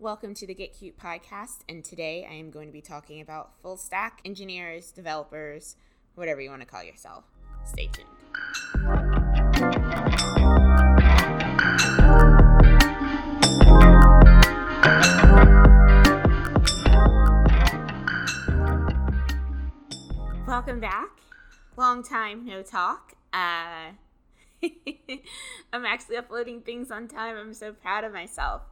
Welcome to the Get Cute podcast, and today I am going to be talking about full stack engineers, developers, whatever you want to call yourself. Stay tuned. Welcome back. Long time no talk. Uh, I'm actually uploading things on time. I'm so proud of myself.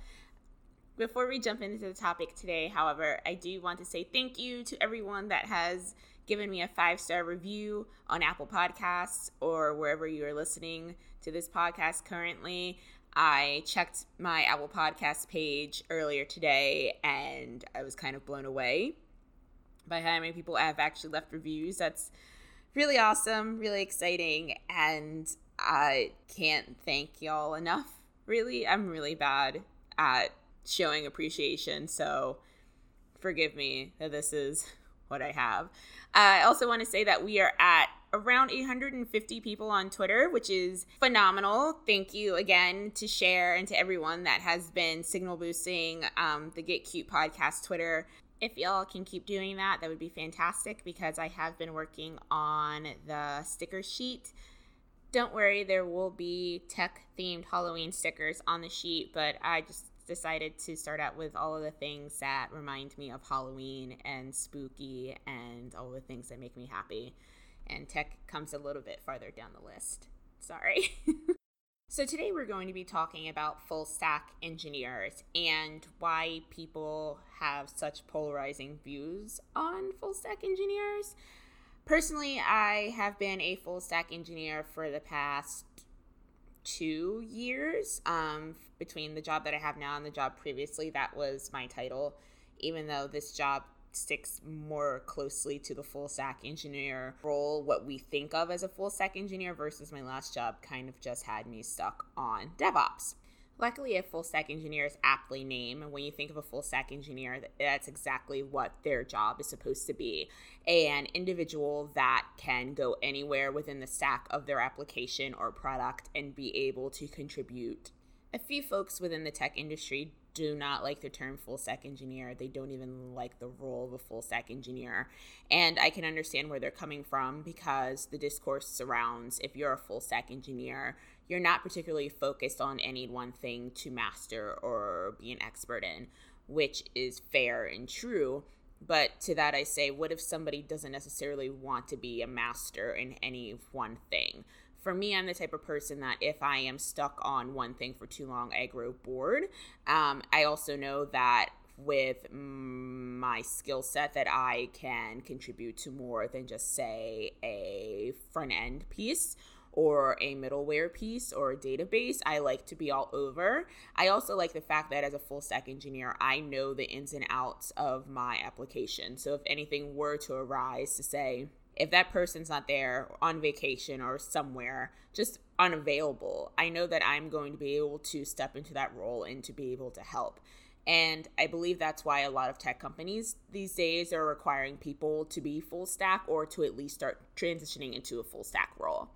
Before we jump into the topic today, however, I do want to say thank you to everyone that has given me a five star review on Apple Podcasts or wherever you are listening to this podcast currently. I checked my Apple Podcast page earlier today and I was kind of blown away by how many people have actually left reviews. That's really awesome, really exciting, and I can't thank y'all enough. Really, I'm really bad at showing appreciation, so forgive me that this is what I have. I also want to say that we are at around 850 people on Twitter, which is phenomenal. Thank you again to share and to everyone that has been signal boosting um, the Get Cute podcast Twitter. If y'all can keep doing that, that would be fantastic because I have been working on the sticker sheet. Don't worry, there will be tech themed Halloween stickers on the sheet, but I just decided to start out with all of the things that remind me of Halloween and spooky and all the things that make me happy. And tech comes a little bit farther down the list. Sorry. so, today we're going to be talking about full stack engineers and why people have such polarizing views on full stack engineers. Personally, I have been a full stack engineer for the past two years um, between the job that I have now and the job previously. That was my title, even though this job sticks more closely to the full stack engineer role, what we think of as a full stack engineer versus my last job kind of just had me stuck on DevOps. Luckily, a full stack engineer is aptly named. And when you think of a full stack engineer, that's exactly what their job is supposed to be an individual that can go anywhere within the stack of their application or product and be able to contribute. A few folks within the tech industry do not like the term full stack engineer. They don't even like the role of a full stack engineer. And I can understand where they're coming from because the discourse surrounds if you're a full stack engineer, you're not particularly focused on any one thing to master or be an expert in, which is fair and true. But to that, I say, what if somebody doesn't necessarily want to be a master in any one thing? For me, I'm the type of person that if I am stuck on one thing for too long, I grow bored. Um, I also know that with my skill set that I can contribute to more than just say a front end piece or a middleware piece or a database. I like to be all over. I also like the fact that as a full stack engineer, I know the ins and outs of my application. So if anything were to arise to say, if that person's not there on vacation or somewhere, just unavailable, I know that I'm going to be able to step into that role and to be able to help. And I believe that's why a lot of tech companies these days are requiring people to be full stack or to at least start transitioning into a full stack role.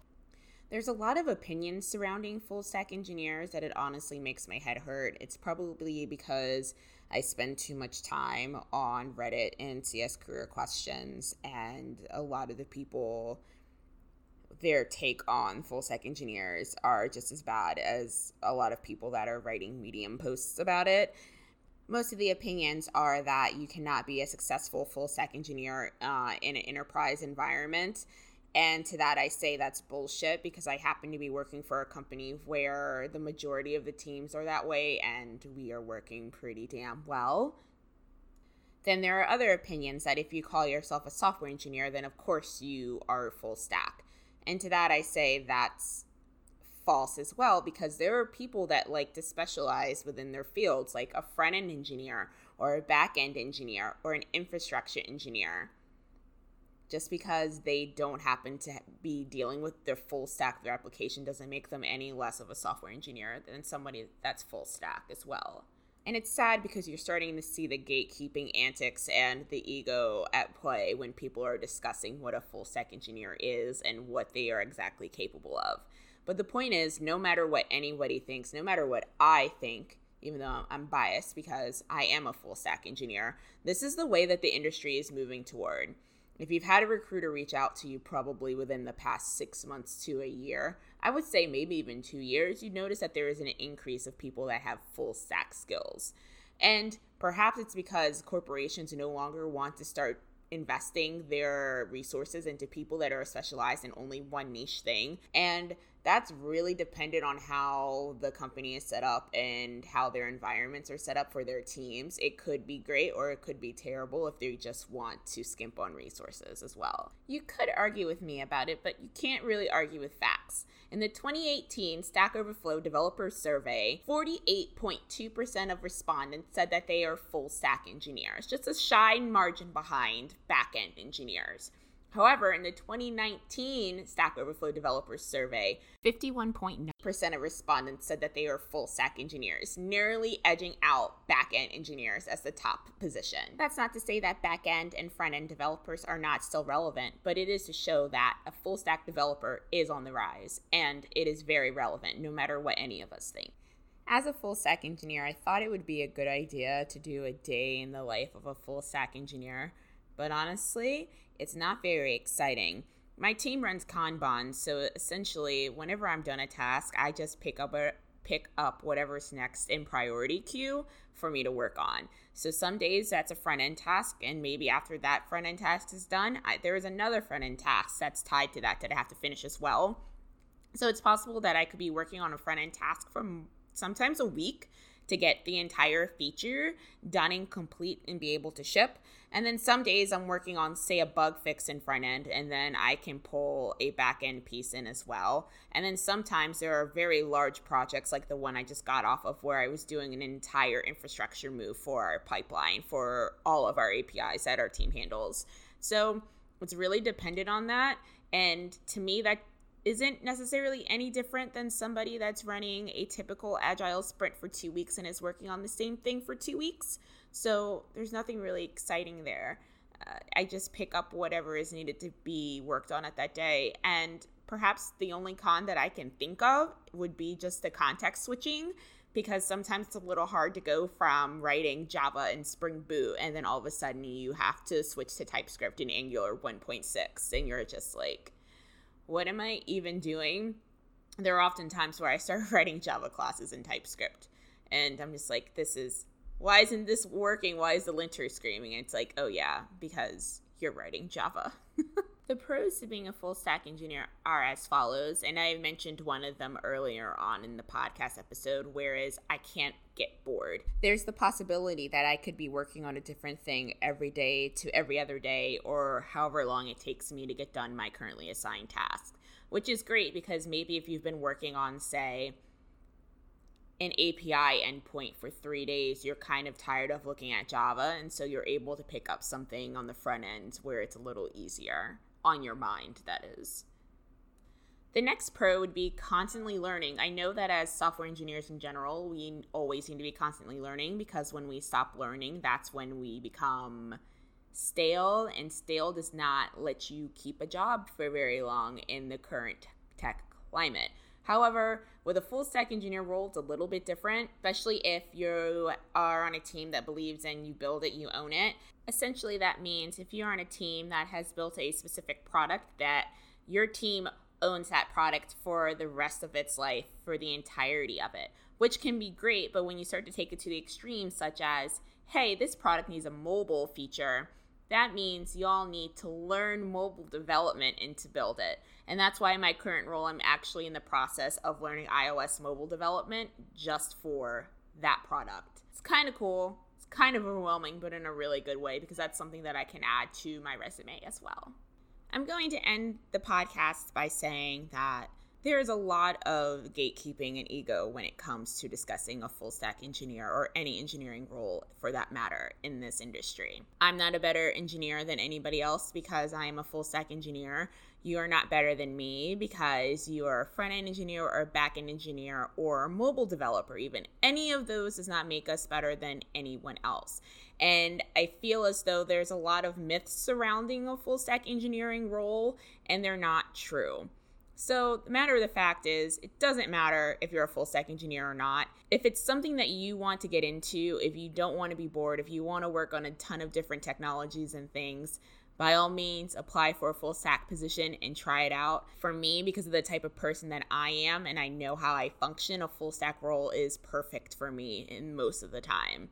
There's a lot of opinions surrounding full stack engineers that it honestly makes my head hurt. It's probably because I spend too much time on Reddit and CS career questions, and a lot of the people, their take on full stack engineers are just as bad as a lot of people that are writing Medium posts about it. Most of the opinions are that you cannot be a successful full stack engineer uh, in an enterprise environment and to that, I say that's bullshit because I happen to be working for a company where the majority of the teams are that way and we are working pretty damn well. Then there are other opinions that if you call yourself a software engineer, then of course you are full stack. And to that, I say that's false as well because there are people that like to specialize within their fields, like a front end engineer or a back end engineer or an infrastructure engineer just because they don't happen to be dealing with their full stack of their application doesn't make them any less of a software engineer than somebody that's full stack as well. And it's sad because you're starting to see the gatekeeping antics and the ego at play when people are discussing what a full stack engineer is and what they are exactly capable of. But the point is, no matter what anybody thinks, no matter what I think, even though I'm biased because I am a full stack engineer. This is the way that the industry is moving toward. If you've had a recruiter reach out to you probably within the past six months to a year, I would say maybe even two years, you notice that there is an increase of people that have full stack skills. And perhaps it's because corporations no longer want to start investing their resources into people that are specialized in only one niche thing. And that's really dependent on how the company is set up and how their environments are set up for their teams. It could be great or it could be terrible if they just want to skimp on resources as well. You could argue with me about it, but you can't really argue with facts. In the 2018 Stack Overflow Developer Survey, 48.2% of respondents said that they are full stack engineers, just a shy margin behind back end engineers. However, in the 2019 Stack Overflow Developers Survey, 51.9% of respondents said that they are full stack engineers, narrowly edging out back end engineers as the top position. That's not to say that back end and front end developers are not still relevant, but it is to show that a full stack developer is on the rise, and it is very relevant no matter what any of us think. As a full stack engineer, I thought it would be a good idea to do a day in the life of a full stack engineer, but honestly, it's not very exciting. My team runs Kanban, so essentially, whenever I'm done a task, I just pick up a pick up whatever's next in priority queue for me to work on. So some days that's a front end task, and maybe after that front end task is done, I, there is another front end task that's tied to that that I have to finish as well. So it's possible that I could be working on a front end task for sometimes a week to get the entire feature done and complete and be able to ship. And then some days I'm working on, say, a bug fix in front end, and then I can pull a back end piece in as well. And then sometimes there are very large projects like the one I just got off of, where I was doing an entire infrastructure move for our pipeline for all of our APIs that our team handles. So it's really dependent on that. And to me, that isn't necessarily any different than somebody that's running a typical agile sprint for two weeks and is working on the same thing for two weeks. So there's nothing really exciting there. Uh, I just pick up whatever is needed to be worked on at that day. And perhaps the only con that I can think of would be just the context switching because sometimes it's a little hard to go from writing Java and Spring Boot and then all of a sudden you have to switch to TypeScript in Angular 1.6 and you're just like, what am I even doing? There are often times where I start writing Java classes in TypeScript, and I'm just like, this is why isn't this working? Why is the linter screaming? And it's like, oh yeah, because you're writing Java. the pros to being a full stack engineer are as follows, and I mentioned one of them earlier on in the podcast episode, whereas I can't get bored. There's the possibility that I could be working on a different thing every day to every other day, or however long it takes me to get done my currently assigned task, which is great because maybe if you've been working on, say, an API endpoint for three days, you're kind of tired of looking at Java. And so you're able to pick up something on the front end where it's a little easier on your mind, that is. The next pro would be constantly learning. I know that as software engineers in general, we always need to be constantly learning because when we stop learning, that's when we become stale, and stale does not let you keep a job for very long in the current tech climate. However, with a full stack engineer role, it's a little bit different, especially if you are on a team that believes in you build it, you own it. Essentially, that means if you're on a team that has built a specific product, that your team owns that product for the rest of its life, for the entirety of it, which can be great. But when you start to take it to the extreme, such as, hey, this product needs a mobile feature, that means y'all need to learn mobile development and to build it. And that's why in my current role, I'm actually in the process of learning iOS mobile development just for that product. It's kind of cool. It's kind of overwhelming, but in a really good way because that's something that I can add to my resume as well. I'm going to end the podcast by saying that there's a lot of gatekeeping and ego when it comes to discussing a full stack engineer or any engineering role for that matter in this industry. I'm not a better engineer than anybody else because I am a full stack engineer. You are not better than me because you are a front end engineer or a back end engineer or a mobile developer, even. Any of those does not make us better than anyone else. And I feel as though there's a lot of myths surrounding a full stack engineering role, and they're not true So, the matter of the fact is, it doesn't matter if you're a full stack engineer or not. If it's something that you want to get into, if you don't want to be bored, if you want to work on a ton of different technologies and things, by all means apply for a full stack position and try it out. For me, because of the type of person that I am and I know how I function, a full stack role is perfect for me in most of the time.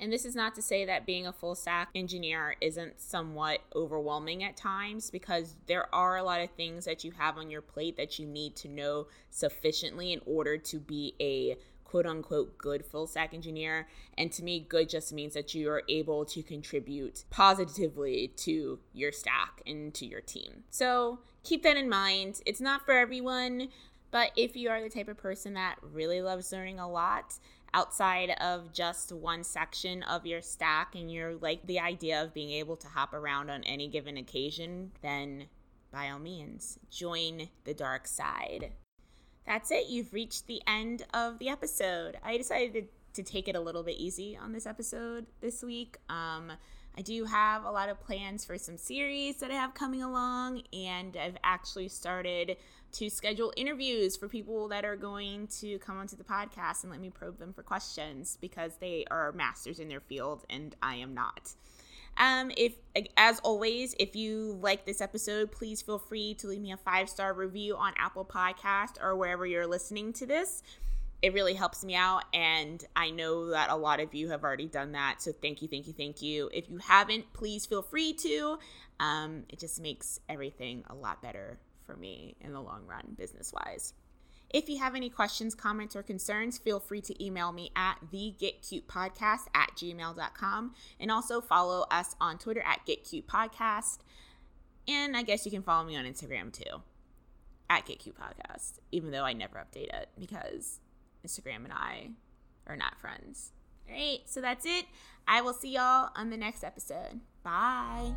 And this is not to say that being a full stack engineer isn't somewhat overwhelming at times because there are a lot of things that you have on your plate that you need to know sufficiently in order to be a quote unquote good full stack engineer. And to me, good just means that you are able to contribute positively to your stack and to your team. So keep that in mind. It's not for everyone, but if you are the type of person that really loves learning a lot, outside of just one section of your stack and you're like the idea of being able to hop around on any given occasion, then by all means, join the dark side. That's it. You've reached the end of the episode. I decided to, take it a little bit easy on this episode this week. Um, I do have a lot of plans for some series that I have coming along, and I've actually started to schedule interviews for people that are going to come onto the podcast and let me probe them for questions because they are masters in their field and I am not. Um, if as always, if you like this episode, please feel free to leave me a five star review on Apple Podcast or wherever you're listening to this. It really helps me out, and I know that a lot of you have already done that. So thank you, thank you, thank you. If you haven't, please feel free to. Um, it just makes everything a lot better for me in the long run, business wise. If you have any questions, comments, or concerns, feel free to email me at thegetcutepodcast at gmail.com and also follow us on Twitter at getcutepodcast. And I guess you can follow me on Instagram too at getcutepodcast, even though I never update it because Instagram and I are not friends. All right, so that's it. I will see y'all on the next episode. Bye.